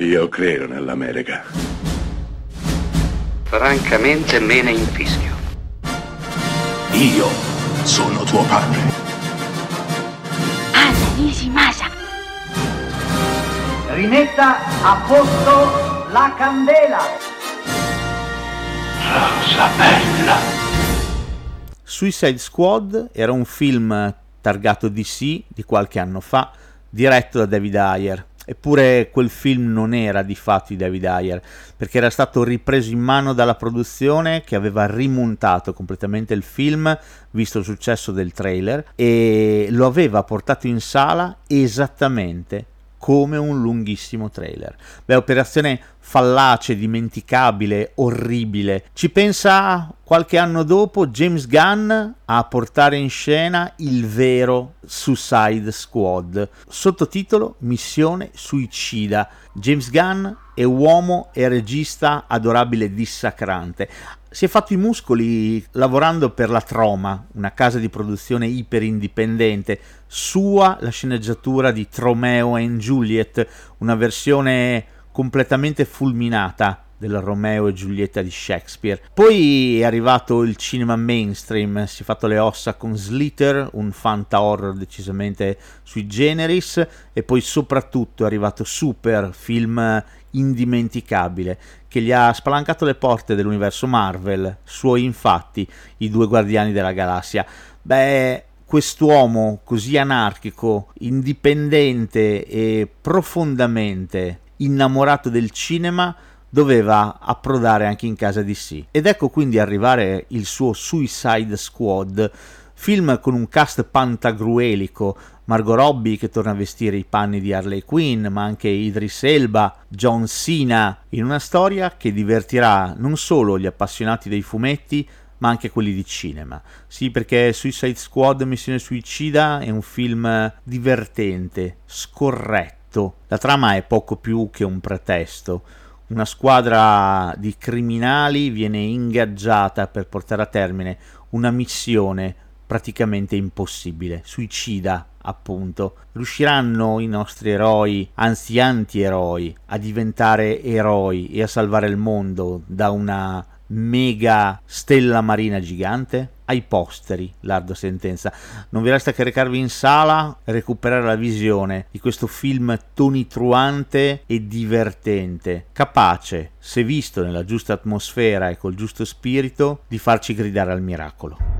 Io credo nell'America. Francamente me ne infischio. Io sono tuo padre. Anna Nishimasa. Rimetta a posto la candela. Rosa bella. Suicide Squad era un film targato DC di qualche anno fa, diretto da David Ayer. Eppure quel film non era di fatto di David Ayer, perché era stato ripreso in mano dalla produzione che aveva rimontato completamente il film, visto il successo del trailer, e lo aveva portato in sala esattamente come un lunghissimo trailer. Beh, operazione fallace, dimenticabile, orribile. Ci pensa qualche anno dopo James Gunn a portare in scena il vero Suicide Squad. Sottotitolo Missione suicida. James Gunn è uomo e regista adorabile dissacrante. Si è fatto i muscoli lavorando per la Troma, una casa di produzione iper indipendente. Sua la sceneggiatura di Tromeo and Juliet, una versione completamente fulminata del Romeo e Giulietta di Shakespeare. Poi è arrivato il cinema mainstream, si è fatto le ossa con Slither, un fanta horror decisamente sui generis, e poi soprattutto è arrivato Super, film indimenticabile, che gli ha spalancato le porte dell'universo Marvel, suoi infatti, i due guardiani della galassia. Beh, quest'uomo così anarchico, indipendente e profondamente innamorato del cinema doveva approdare anche in casa di sì. Ed ecco quindi arrivare il suo Suicide Squad, film con un cast pantagruelico, Margot Robbie che torna a vestire i panni di Harley Quinn, ma anche Idris Elba, John Cena, in una storia che divertirà non solo gli appassionati dei fumetti, ma anche quelli di cinema. Sì, perché Suicide Squad Missione Suicida è un film divertente, scorretto. La trama è poco più che un pretesto una squadra di criminali viene ingaggiata per portare a termine una missione praticamente impossibile, suicida appunto. Riusciranno i nostri eroi, anzi antieroi, a diventare eroi e a salvare il mondo da una mega stella marina gigante? Ai posteri, l'ardo sentenza. Non vi resta che recarvi in sala e recuperare la visione di questo film tonitruante e divertente, capace, se visto nella giusta atmosfera e col giusto spirito, di farci gridare al miracolo.